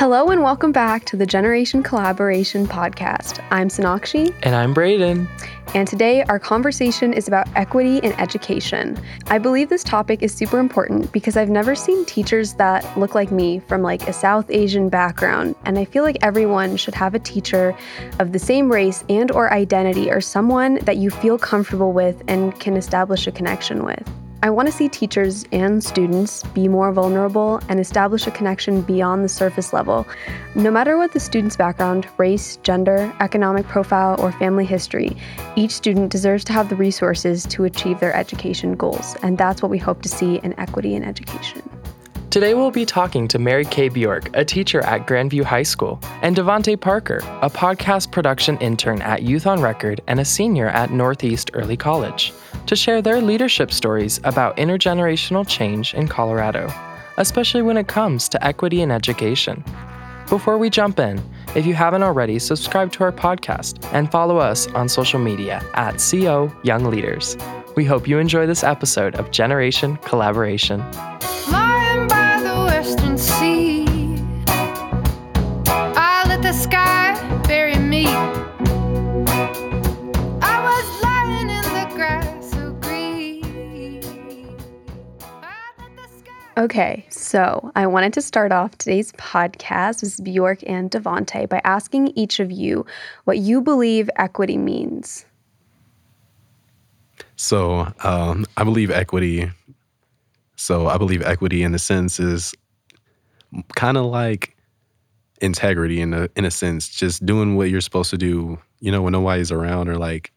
Hello and welcome back to the Generation Collaboration podcast. I'm Sonakshi. And I'm Brayden. And today our conversation is about equity in education. I believe this topic is super important because I've never seen teachers that look like me from like a South Asian background, and I feel like everyone should have a teacher of the same race and or identity or someone that you feel comfortable with and can establish a connection with. I want to see teachers and students be more vulnerable and establish a connection beyond the surface level. No matter what the student's background, race, gender, economic profile, or family history, each student deserves to have the resources to achieve their education goals. And that's what we hope to see in equity in education. Today we'll be talking to Mary Kaye Bjork, a teacher at Grandview High School, and Devonte Parker, a podcast production intern at Youth on Record and a senior at Northeast Early College, to share their leadership stories about intergenerational change in Colorado, especially when it comes to equity in education. Before we jump in, if you haven't already, subscribe to our podcast and follow us on social media at CO Young Leaders. We hope you enjoy this episode of Generation Collaboration. Okay, so I wanted to start off today's podcast with Bjork and Devonte by asking each of you what you believe equity means. So um, I believe equity. So I believe equity in a sense is kind of like integrity in a in a sense, just doing what you're supposed to do. You know, when nobody's around, or like,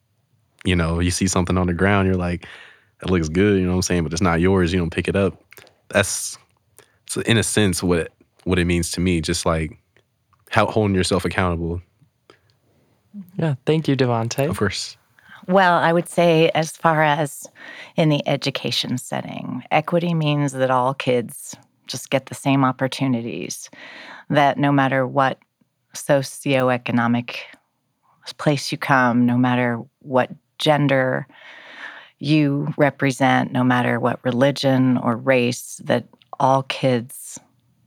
you know, you see something on the ground, you're like, "It looks good," you know what I'm saying, but it's not yours. You don't pick it up that's so in a sense what it, what it means to me. Just like how holding yourself accountable. Yeah, thank you, Devonte. Of course. Well, I would say, as far as in the education setting, equity means that all kids just get the same opportunities, that no matter what socioeconomic place you come, no matter what gender, you represent, no matter what religion or race, that all kids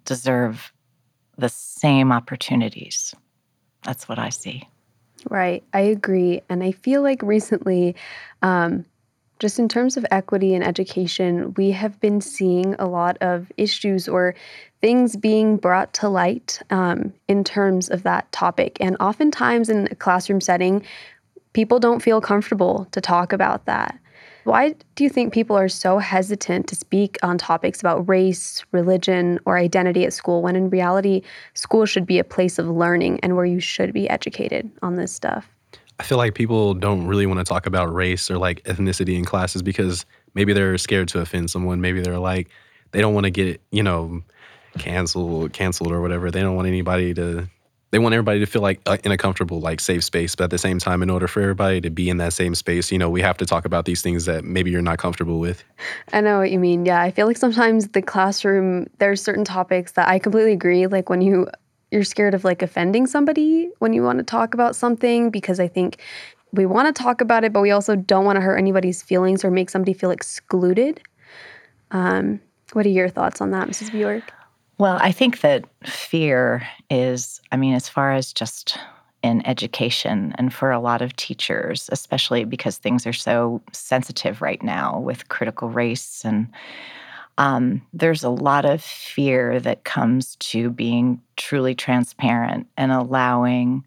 deserve the same opportunities. That's what I see. Right. I agree. And I feel like recently, um, just in terms of equity in education, we have been seeing a lot of issues or things being brought to light um, in terms of that topic. And oftentimes in a classroom setting, people don't feel comfortable to talk about that. Why do you think people are so hesitant to speak on topics about race, religion, or identity at school when in reality, school should be a place of learning and where you should be educated on this stuff? I feel like people don't really want to talk about race or like ethnicity in classes because maybe they're scared to offend someone. Maybe they're like, they don't want to get, you know, canceled, canceled or whatever. They don't want anybody to they want everybody to feel like uh, in a comfortable like safe space but at the same time in order for everybody to be in that same space you know we have to talk about these things that maybe you're not comfortable with. I know what you mean. Yeah i feel like sometimes the classroom there's certain topics that i completely agree like when you you're scared of like offending somebody when you want to talk about something because i think we want to talk about it but we also don't want to hurt anybody's feelings or make somebody feel excluded. Um, what are your thoughts on that mrs bjork well, I think that fear is, I mean, as far as just in education and for a lot of teachers, especially because things are so sensitive right now with critical race and um, there's a lot of fear that comes to being truly transparent and allowing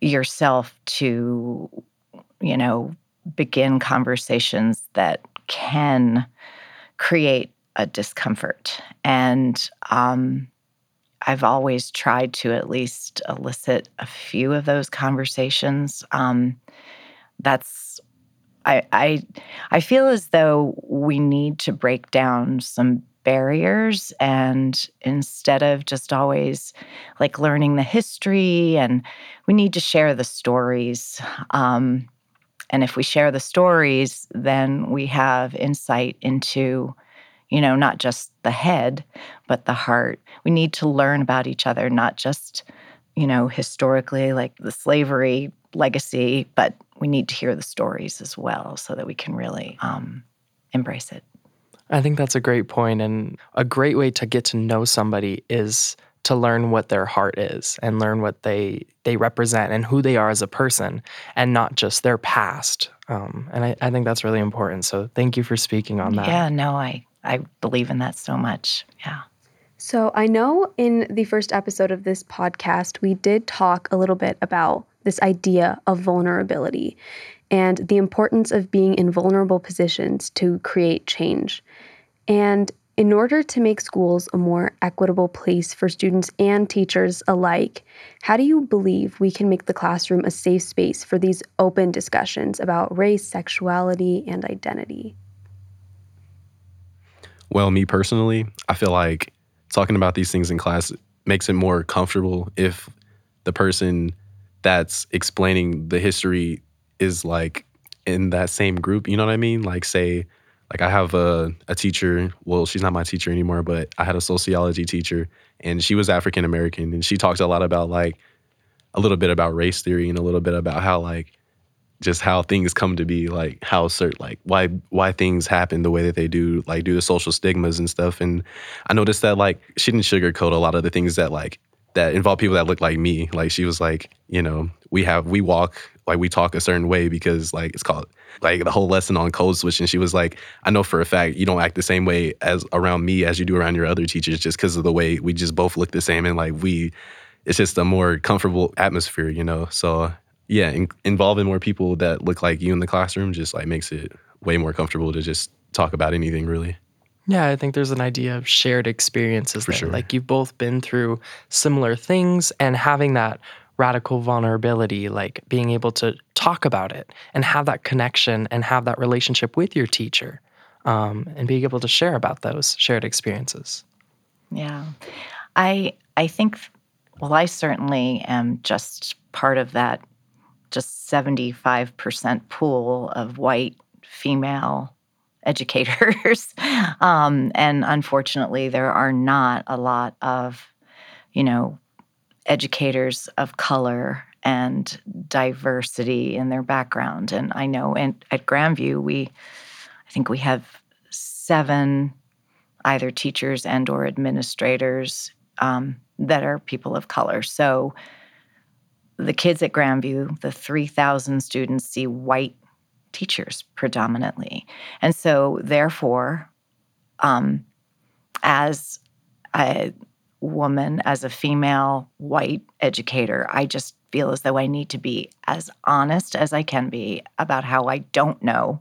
yourself to, you know, begin conversations that can create a discomfort. And um, I've always tried to at least elicit a few of those conversations. Um, that's I, I I feel as though we need to break down some barriers and instead of just always like learning the history and we need to share the stories um, and if we share the stories then we have insight into you know, not just the head, but the heart. We need to learn about each other, not just, you know, historically, like the slavery legacy, but we need to hear the stories as well so that we can really um, embrace it. I think that's a great point, and a great way to get to know somebody is to learn what their heart is and learn what they they represent and who they are as a person and not just their past um, and I, I think that's really important so thank you for speaking on that Yeah, no, I I believe in that so much. Yeah. So, I know in the first episode of this podcast, we did talk a little bit about this idea of vulnerability and the importance of being in vulnerable positions to create change. And in order to make schools a more equitable place for students and teachers alike, how do you believe we can make the classroom a safe space for these open discussions about race, sexuality, and identity? Well, me personally, I feel like talking about these things in class makes it more comfortable if the person that's explaining the history is like in that same group. You know what I mean? Like, say, like I have a, a teacher. Well, she's not my teacher anymore, but I had a sociology teacher, and she was African American, and she talked a lot about like a little bit about race theory and a little bit about how like just how things come to be, like how certain like why why things happen the way that they do, like due to social stigmas and stuff. And I noticed that like she didn't sugarcoat a lot of the things that like that involve people that look like me. Like she was like, you know, we have we walk like we talk a certain way because like it's called like the whole lesson on code switching. She was like, I know for a fact you don't act the same way as around me as you do around your other teachers just because of the way we just both look the same and like we it's just a more comfortable atmosphere, you know. So yeah, in, involving more people that look like you in the classroom just like makes it way more comfortable to just talk about anything really. Yeah, I think there's an idea of shared experiences For there. sure. Like you've both been through similar things and having that radical vulnerability, like being able to talk about it and have that connection and have that relationship with your teacher um, and being able to share about those shared experiences. Yeah. I I think well I certainly am just part of that just 75% pool of white female educators. um, and unfortunately there are not a lot of you know educators of color and diversity in their background and I know in, at Grandview we I think we have seven either teachers and or administrators um, that are people of color. So the kids at Grandview, the 3,000 students see white teachers predominantly. And so therefore, um, as a woman, as a female white educator, I just feel as though I need to be as honest as I can be about how I don't know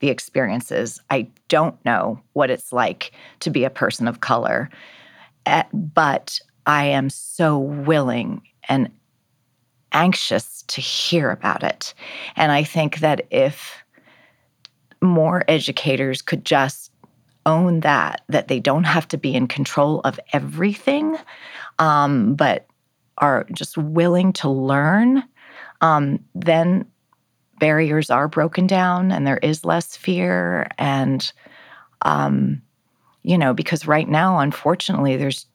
the experiences. I don't know what it's like to be a person of color, Eh, but I am so willing and anxious to hear about it. And I think that if more educators could just own that, that they don't have to be in control of everything, um, but are just willing to learn, um, then barriers are broken down and there is less fear and um you know because right now unfortunately there's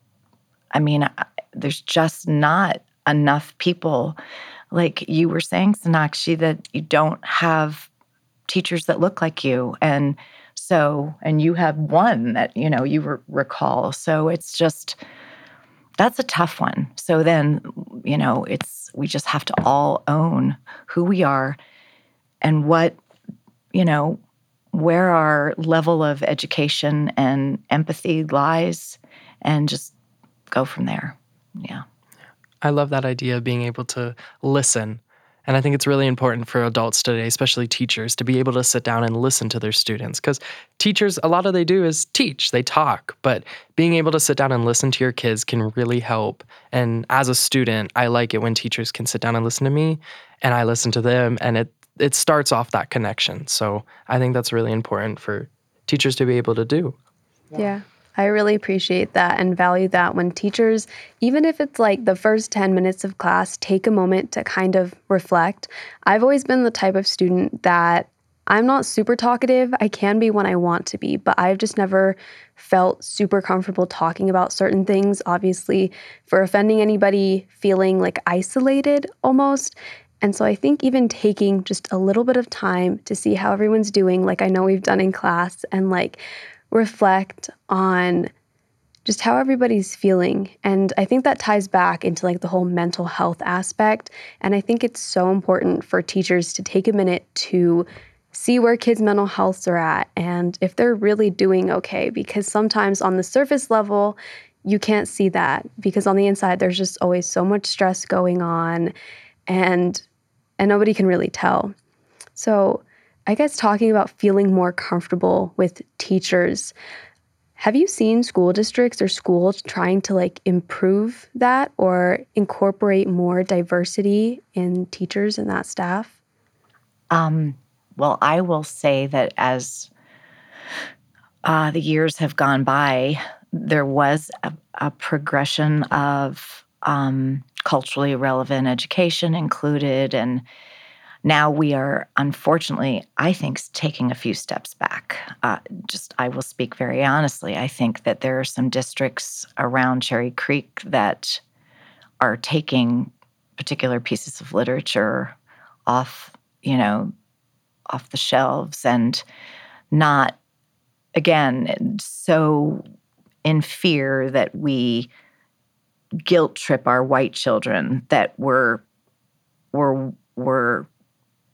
i mean there's just not enough people. Like you were saying Sonakshi that you don't have teachers that look like you. And so and you have one that you know you re- recall. So it's just that's a tough one. So then you know it's we just have to all own who we are and what you know where our level of education and empathy lies and just go from there. Yeah I love that idea of being able to listen. And I think it's really important for adults today, especially teachers, to be able to sit down and listen to their students. Because teachers, a lot of they do is teach, they talk, but being able to sit down and listen to your kids can really help. And as a student, I like it when teachers can sit down and listen to me and I listen to them and it it starts off that connection. So I think that's really important for teachers to be able to do. Yeah. I really appreciate that and value that when teachers, even if it's like the first 10 minutes of class, take a moment to kind of reflect. I've always been the type of student that I'm not super talkative. I can be when I want to be, but I've just never felt super comfortable talking about certain things, obviously, for offending anybody, feeling like isolated almost. And so I think even taking just a little bit of time to see how everyone's doing, like I know we've done in class, and like reflect on just how everybody's feeling. And I think that ties back into like the whole mental health aspect. And I think it's so important for teachers to take a minute to see where kids' mental healths are at and if they're really doing okay. Because sometimes on the surface level, you can't see that because on the inside there's just always so much stress going on and and nobody can really tell. So, I guess talking about feeling more comfortable with teachers. Have you seen school districts or schools trying to like improve that or incorporate more diversity in teachers and that staff? Um, well, I will say that as uh, the years have gone by, there was a, a progression of um, culturally relevant education included. And now we are, unfortunately, I think, taking a few steps back. Uh, just, I will speak very honestly. I think that there are some districts around Cherry Creek that are taking particular pieces of literature off, you know, off the shelves and not, again, so in fear that we guilt trip our white children that we're we're we're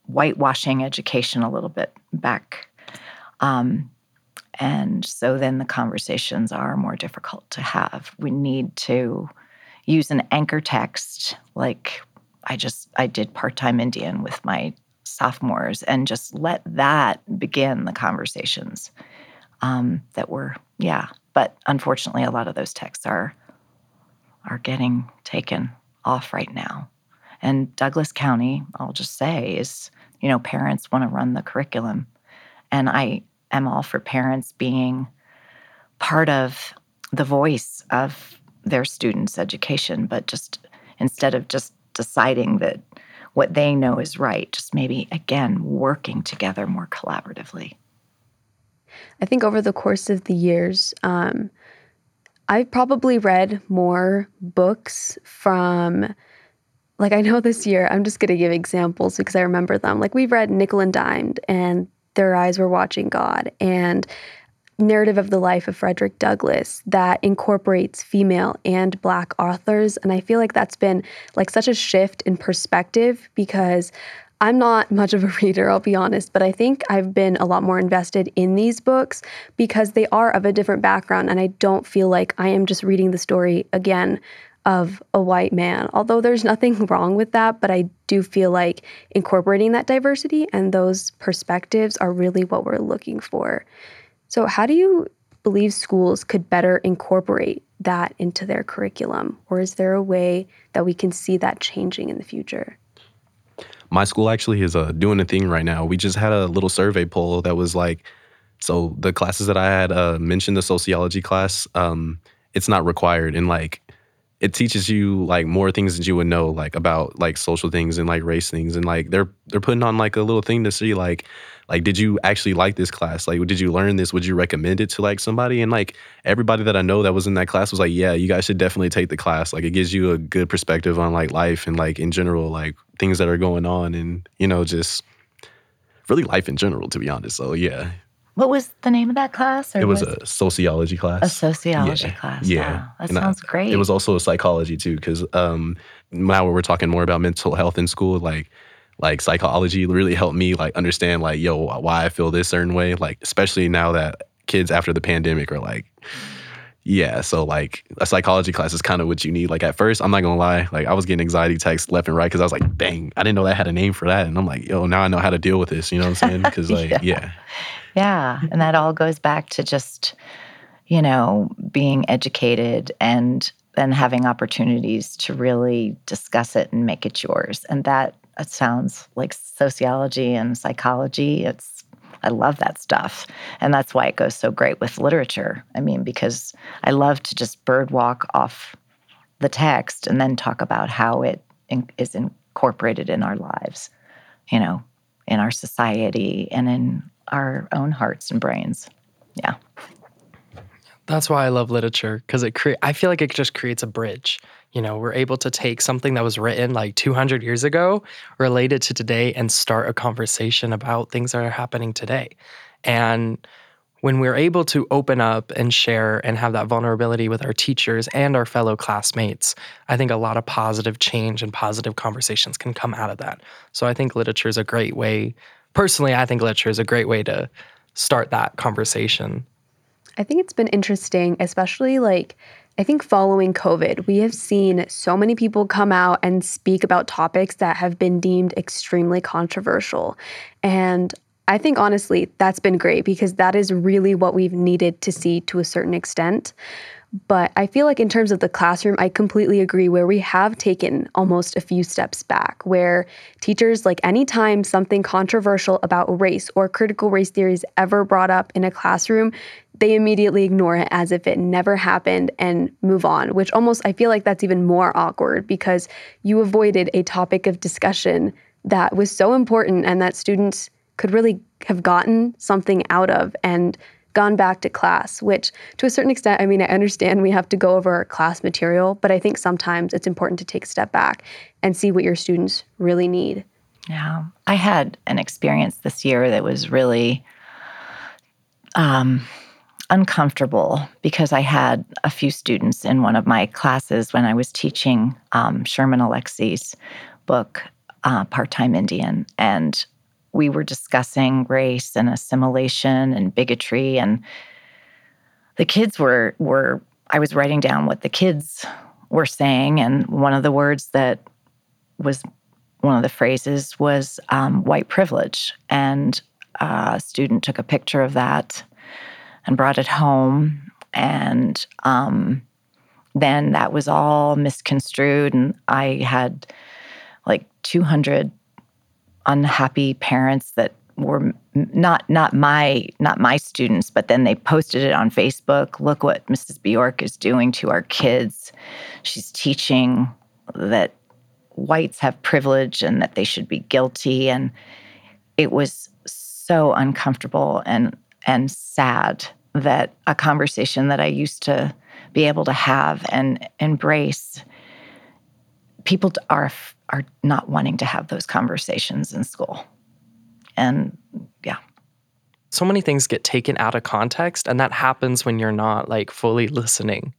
whitewashing education a little bit back. Um, and so then the conversations are more difficult to have. We need to use an anchor text like i just i did part-time indian with my sophomores and just let that begin the conversations um, that were yeah. But unfortunately, a lot of those texts are are getting taken off right now. And Douglas County, I'll just say, is you know parents want to run the curriculum, and I am all for parents being part of the voice of their students' education, but just instead of just deciding that what they know is right, just maybe again working together more collaboratively. I think over the course of the years, um, I've probably read more books from, like, I know this year, I'm just going to give examples because I remember them. Like, we've read Nickel and Dimed and Their Eyes Were Watching God and Narrative of the Life of Frederick Douglass that incorporates female and black authors. And I feel like that's been like such a shift in perspective because I'm not much of a reader, I'll be honest, but I think I've been a lot more invested in these books because they are of a different background and I don't feel like I am just reading the story again of a white man. Although there's nothing wrong with that, but I do feel like incorporating that diversity and those perspectives are really what we're looking for. So, how do you believe schools could better incorporate that into their curriculum? Or is there a way that we can see that changing in the future? my school actually is uh, doing a thing right now. We just had a little survey poll that was like, so the classes that I had uh, mentioned the sociology class, um, it's not required, and like it teaches you like more things that you would know like about like social things and like race things, and like they're they're putting on like a little thing to see like like did you actually like this class? Like did you learn this? Would you recommend it to like somebody? And like everybody that i know that was in that class was like yeah you guys should definitely take the class. Like it gives you a good perspective on like life and like in general like things that are going on and you know just really life in general to be honest. So yeah what was the name of that class? it was, was a sociology class. A sociology yeah. class. Yeah, wow, that and sounds I, great. It was also a psychology too, because um, now we're talking more about mental health in school. Like like psychology really helped me like understand like yo why I feel this certain way like especially now that kids after the pandemic are like yeah so like a psychology class is kind of what you need like at first I'm not gonna lie like I was getting anxiety texts left and right because I was like dang I didn't know that had a name for that and I'm like yo now I know how to deal with this you know what I'm saying because like yeah. yeah yeah and that all goes back to just you know being educated and then having opportunities to really discuss it and make it yours and that it sounds like sociology and psychology. It's I love that stuff. And that's why it goes so great with literature. I mean, because I love to just bird walk off the text and then talk about how it in, is incorporated in our lives, you know, in our society and in our own hearts and brains. Yeah. That's why I love literature because it cre- I feel like it just creates a bridge you know, we're able to take something that was written like 200 years ago, related to today, and start a conversation about things that are happening today. And when we're able to open up and share and have that vulnerability with our teachers and our fellow classmates, I think a lot of positive change and positive conversations can come out of that. So I think literature is a great way. Personally, I think literature is a great way to start that conversation. I think it's been interesting, especially like I think following COVID, we have seen so many people come out and speak about topics that have been deemed extremely controversial. And I think honestly, that's been great because that is really what we've needed to see to a certain extent. But I feel like in terms of the classroom, I completely agree where we have taken almost a few steps back, where teachers, like anytime something controversial about race or critical race theory is ever brought up in a classroom, they immediately ignore it as if it never happened and move on, which almost I feel like that's even more awkward because you avoided a topic of discussion that was so important and that students could really have gotten something out of. And gone back to class, which to a certain extent, I mean, I understand we have to go over class material, but I think sometimes it's important to take a step back and see what your students really need. Yeah. I had an experience this year that was really um, uncomfortable because I had a few students in one of my classes when I was teaching um, Sherman Alexie's book, uh, Part Time Indian. And we were discussing race and assimilation and bigotry and the kids were were I was writing down what the kids were saying and one of the words that was one of the phrases was um, white privilege. And a student took a picture of that and brought it home and um, then that was all misconstrued and i had like 200 unhappy parents that were not not my not my students but then they posted it on facebook. Look what mrs bjork is doing to our kids. She's teaching that whites have privilege and that they should be guilty. And it was so uncomfortable and and sad that a conversation that i used to be able to have and embrace people are are not wanting to have those conversations in school. And yeah. So many things get taken out of context, and that happens when you're not like fully listening.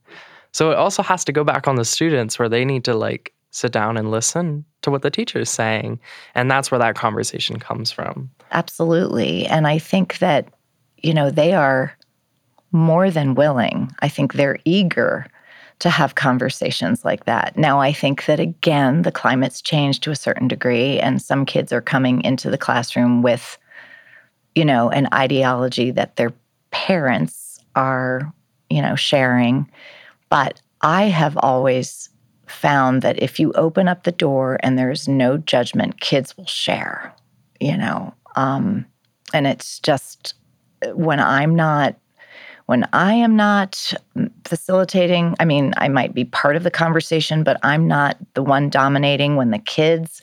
So it also has to go back on the students where they need to like sit down and listen to what the teacher is saying. And that's where that conversation comes from. Absolutely. And I think that, you know, they are more than willing. I think they're eager to have conversations like that. Now, I think that again, the climate's changed to a certain degree, and some kids are coming into the classroom with, you know, an ideology that their parents are, you know, sharing. But I have always found that if you open up the door and there's no judgment, kids will share, you know. Um, and it's just when I'm not when I am not facilitating, I mean, I might be part of the conversation, but I'm not the one dominating when the kids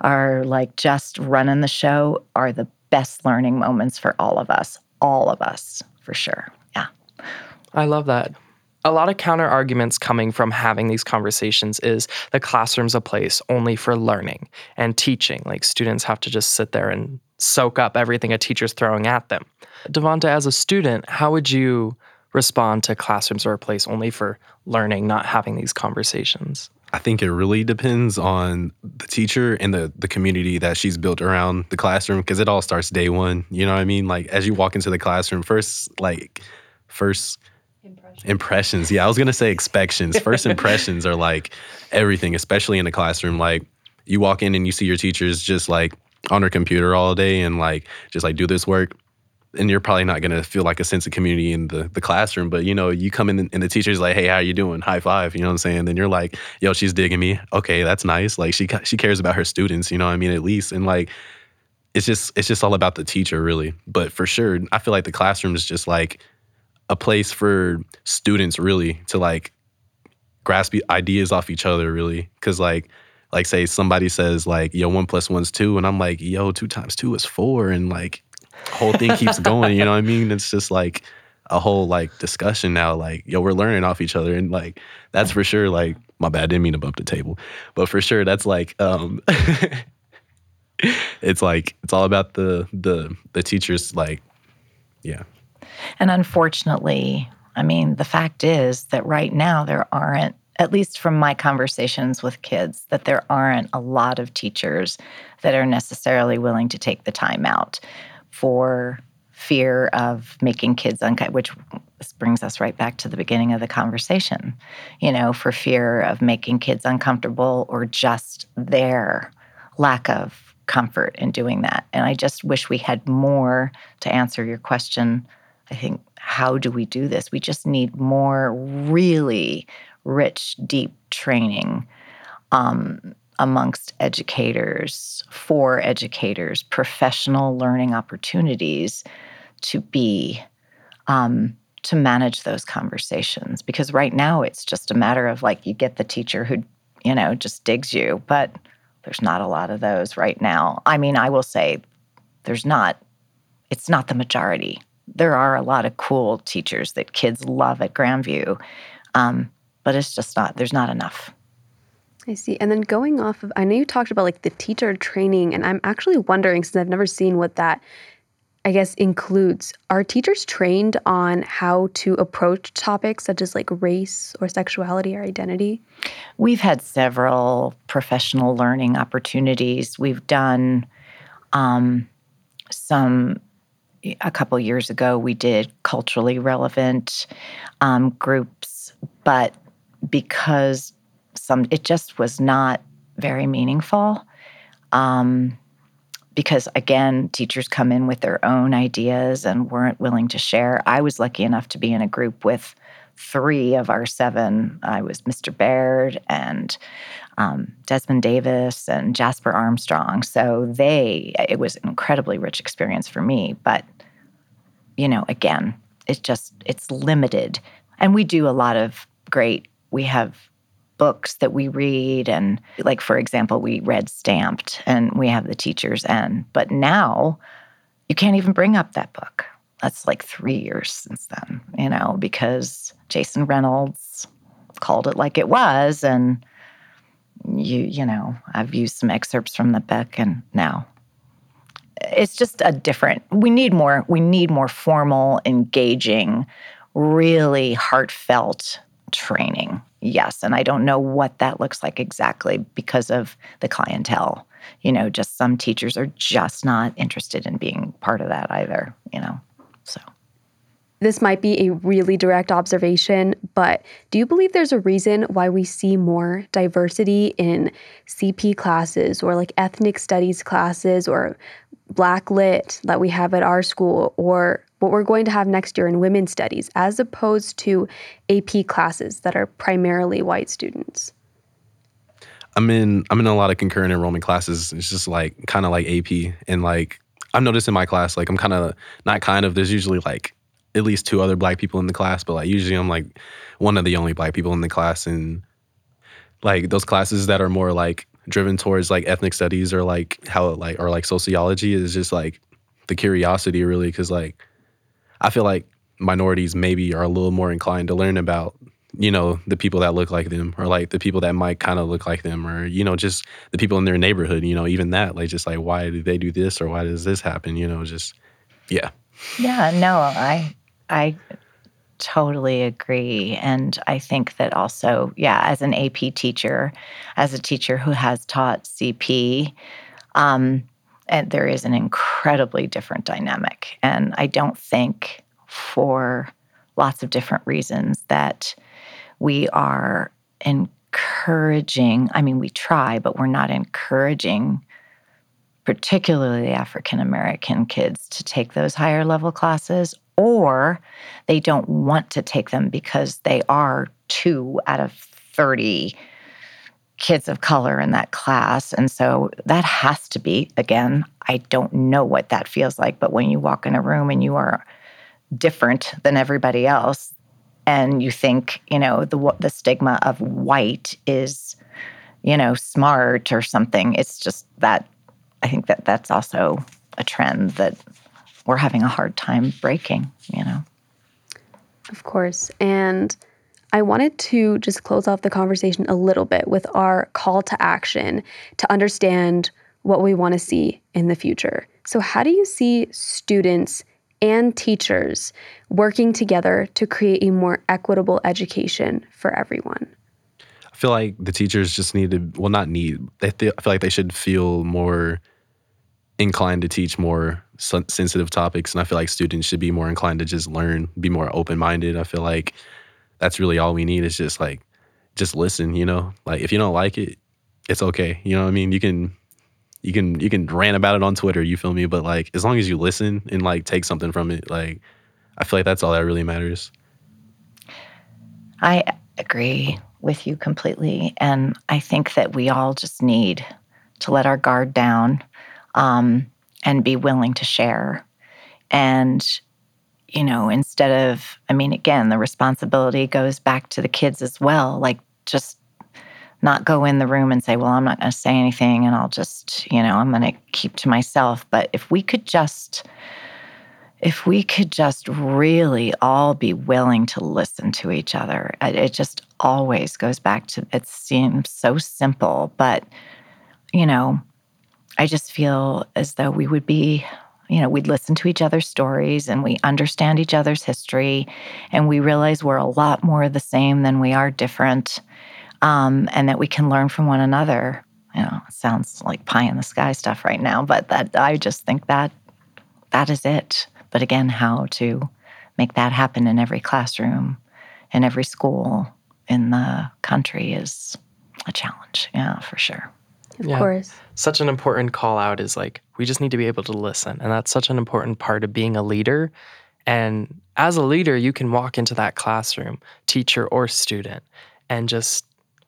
are like just running the show are the best learning moments for all of us, all of us, for sure. Yeah. I love that. A lot of counter arguments coming from having these conversations is the classroom's a place only for learning and teaching. Like students have to just sit there and soak up everything a teacher's throwing at them. Devonte, as a student, how would you respond to classrooms are a place only for learning, not having these conversations? I think it really depends on the teacher and the the community that she's built around the classroom because it all starts day one. You know what I mean? Like as you walk into the classroom, first like first impressions. Yeah, I was gonna say expectations. First impressions are like everything, especially in the classroom. Like you walk in and you see your teachers just like on her computer all day and like just like do this work and you're probably not gonna feel like a sense of community in the, the classroom, but you know, you come in and the teacher's like, "Hey, how you doing? High five. You know what I'm saying? Then you're like, "Yo, she's digging me. Okay, that's nice. Like she she cares about her students. You know what I mean? At least and like." It's just it's just all about the teacher, really. But for sure, I feel like the classroom is just like a place for students, really, to like grasp ideas off each other, really. Because like like say somebody says like yo one plus one's two and i'm like yo two times two is four and like whole thing keeps going. You know what I mean? It's just like a whole like discussion now. Like, yo, we're learning off each other, and like that's for sure. Like, my bad, didn't mean to bump the table, but for sure, that's like, um, it's like it's all about the the the teachers. Like, yeah. And unfortunately, I mean, the fact is that right now there aren't, at least from my conversations with kids, that there aren't a lot of teachers that are necessarily willing to take the time out for fear of making kids uncomfortable, which brings us right back to the beginning of the conversation, you know, for fear of making kids uncomfortable or just their lack of comfort in doing that. And I just wish we had more to answer your question. I think, how do we do this? We just need more really rich, deep training um, amongst educators, for educators, professional learning opportunities to be. Um, to manage those conversations because right now it's just a matter of like you get the teacher who you know just digs you but there's not a lot of those right now. I mean, I will say there's not, it's not the majority. There are a lot of cool teachers that kids love at Grandview, um, but it's just not, there's not enough. I see. And then going off of, I know you talked about like the teacher training, and I'm actually wondering, since I've never seen what that I guess, includes are teachers trained on how to approach topics such as like race or sexuality or identity? We've had several professional learning opportunities. We've done um, some, a couple years ago, we did culturally relevant um, groups, but because some, it just was not very meaningful. Um, because again, teachers come in with their own ideas and weren't willing to share. I was lucky enough to be in a group with three of our seven. I was Mr. Baird and um, Desmond Davis and Jasper Armstrong. So they, it was an incredibly rich experience for me. But, you know, again, it's just, it's limited. And we do a lot of great, we have books that we read and like for example we read stamped and we have the teachers end but now you can't even bring up that book that's like three years since then you know because jason reynolds called it like it was and you you know i've used some excerpts from the book and now it's just a different we need more we need more formal engaging really heartfelt training yes. And I don't know what that looks like exactly because of the clientele. You know, just some teachers are just not interested in being part of that either, you know. This might be a really direct observation, but do you believe there's a reason why we see more diversity in CP classes or like ethnic studies classes or black lit that we have at our school or what we're going to have next year in women's studies, as opposed to AP classes that are primarily white students? I'm in I'm in a lot of concurrent enrollment classes. It's just like kind of like AP and like I've noticed in my class like I'm kind of not kind of there's usually like at least two other black people in the class, but like usually I'm like one of the only black people in the class and like those classes that are more like driven towards like ethnic studies or like how it like or like sociology is just like the curiosity really cuz like I feel like minorities maybe are a little more inclined to learn about you know the people that look like them or like the people that might kind of look like them or you know just the people in their neighborhood you know even that like just like why do they do this or why does this happen you know just yeah. Yeah no i i totally agree and i think that also yeah as an ap teacher as a teacher who has taught cp um, and there is an incredibly different dynamic. And I don't think, for lots of different reasons, that we are encouraging. I mean, we try, but we're not encouraging, particularly African American kids, to take those higher level classes, or they don't want to take them because they are two out of 30 kids of color in that class. And so that has to be, again, I don't know what that feels like, but when you walk in a room and you are different than everybody else, and you think, you know, the the stigma of white is, you know, smart or something. It's just that I think that that's also a trend that we're having a hard time breaking, you know. Of course. And I wanted to just close off the conversation a little bit with our call to action to understand what we want to see in the future. So, how do you see students and teachers working together to create a more equitable education for everyone? I feel like the teachers just need to, well, not need, they feel, I feel like they should feel more inclined to teach more sensitive topics. And I feel like students should be more inclined to just learn, be more open minded. I feel like that's really all we need is just like, just listen, you know? Like, if you don't like it, it's okay. You know what I mean? You can, you can, you can rant about it on Twitter, you feel me? But like, as long as you listen and like take something from it, like, I feel like that's all that really matters. I agree with you completely. And I think that we all just need to let our guard down um, and be willing to share. And, you know, instead of, I mean, again, the responsibility goes back to the kids as well. Like, just not go in the room and say, well, I'm not going to say anything and I'll just, you know, I'm going to keep to myself. But if we could just, if we could just really all be willing to listen to each other, it just always goes back to it seems so simple, but you know, I just feel as though we would be, you know, we'd listen to each other's stories and we understand each other's history and we realize we're a lot more the same than we are different um, and that we can learn from one another. You know, sounds like pie in the sky stuff right now, but that I just think that that is it. But again, how to make that happen in every classroom, in every school in the country is a challenge. Yeah, for sure. Of yeah. course. Such an important call out is like, we just need to be able to listen. And that's such an important part of being a leader. And as a leader, you can walk into that classroom, teacher or student, and just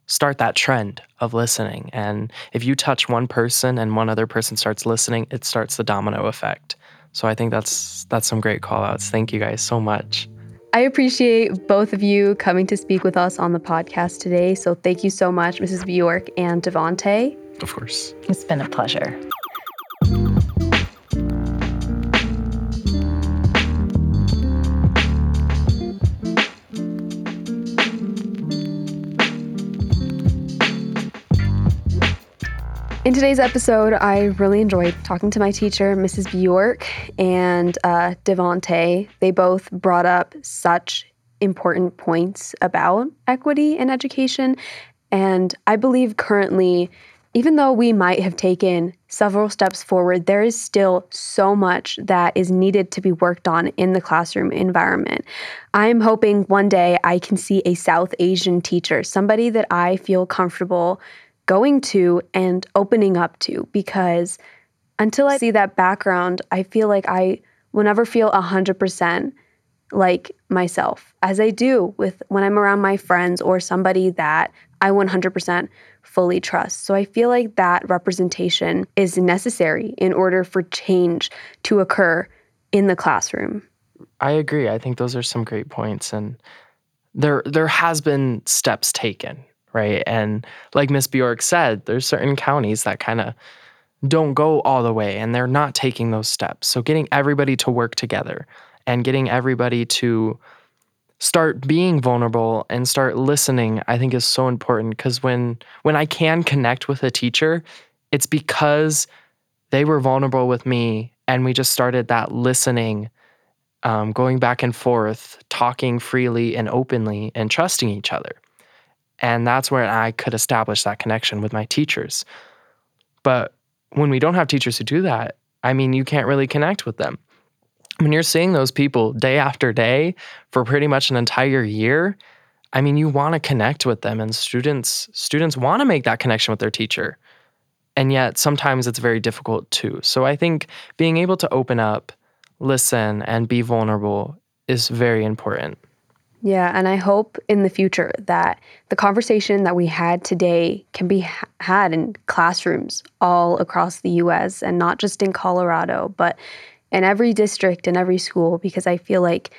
start that trend of listening. And if you touch one person and one other person starts listening, it starts the domino effect. So I think that's that's some great call outs. Thank you guys so much. I appreciate both of you coming to speak with us on the podcast today. So thank you so much, Mrs. Bjork and Devonte. Of course. It's been a pleasure. In today's episode, I really enjoyed talking to my teacher, Mrs. Bjork, and uh, Devonte. They both brought up such important points about equity in education. And I believe currently, even though we might have taken several steps forward, there is still so much that is needed to be worked on in the classroom environment. I'm hoping one day I can see a South Asian teacher, somebody that I feel comfortable going to and opening up to because until I see that background, I feel like I will never feel 100% like myself as I do with when I'm around my friends or somebody that I 100% fully trust. So I feel like that representation is necessary in order for change to occur in the classroom. I agree. I think those are some great points and there there has been steps taken right? And like Miss Bjork said, there's certain counties that kind of don't go all the way and they're not taking those steps. So getting everybody to work together and getting everybody to start being vulnerable and start listening I think is so important because when when I can connect with a teacher, it's because they were vulnerable with me and we just started that listening um, going back and forth, talking freely and openly and trusting each other. And that's where I could establish that connection with my teachers. But when we don't have teachers who do that, I mean, you can't really connect with them. When you're seeing those people day after day for pretty much an entire year, I mean, you want to connect with them and students students want to make that connection with their teacher. And yet sometimes it's very difficult too. So I think being able to open up, listen and be vulnerable is very important. Yeah, and I hope in the future that the conversation that we had today can be ha- had in classrooms all across the US and not just in Colorado, but in every district and every school, because I feel like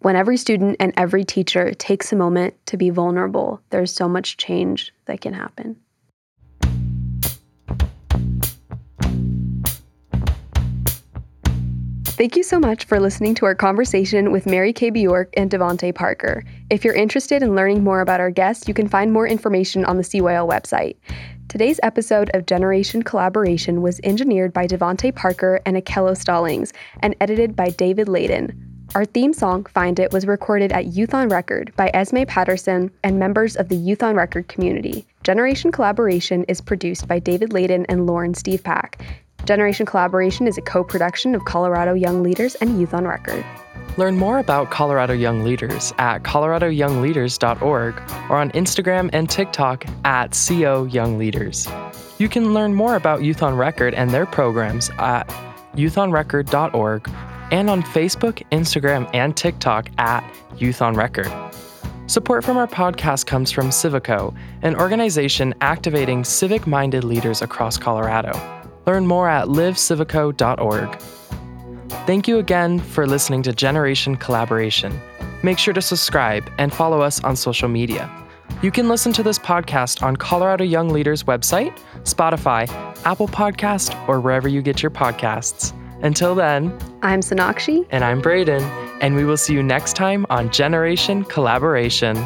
when every student and every teacher takes a moment to be vulnerable, there's so much change that can happen. Thank you so much for listening to our conversation with Mary Kaye Bjork and Devonte Parker. If you're interested in learning more about our guests, you can find more information on the CYL website. Today's episode of Generation Collaboration was engineered by Devonte Parker and Akello Stallings and edited by David Ladon. Our theme song, Find It, was recorded at Youth on Record by Esme Patterson and members of the Youth on Record community. Generation Collaboration is produced by David Ladon and Lauren Steavpack. Generation Collaboration is a co production of Colorado Young Leaders and Youth on Record. Learn more about Colorado Young Leaders at coloradoyoungleaders.org or on Instagram and TikTok at CO Young Leaders. You can learn more about Youth on Record and their programs at youthonrecord.org and on Facebook, Instagram, and TikTok at Youth on Record. Support from our podcast comes from Civico, an organization activating civic minded leaders across Colorado. Learn more at livecivico.org. Thank you again for listening to Generation Collaboration. Make sure to subscribe and follow us on social media. You can listen to this podcast on Colorado Young Leaders website, Spotify, Apple Podcast, or wherever you get your podcasts. Until then, I'm Sonakshi. And I'm Brayden. And we will see you next time on Generation Collaboration.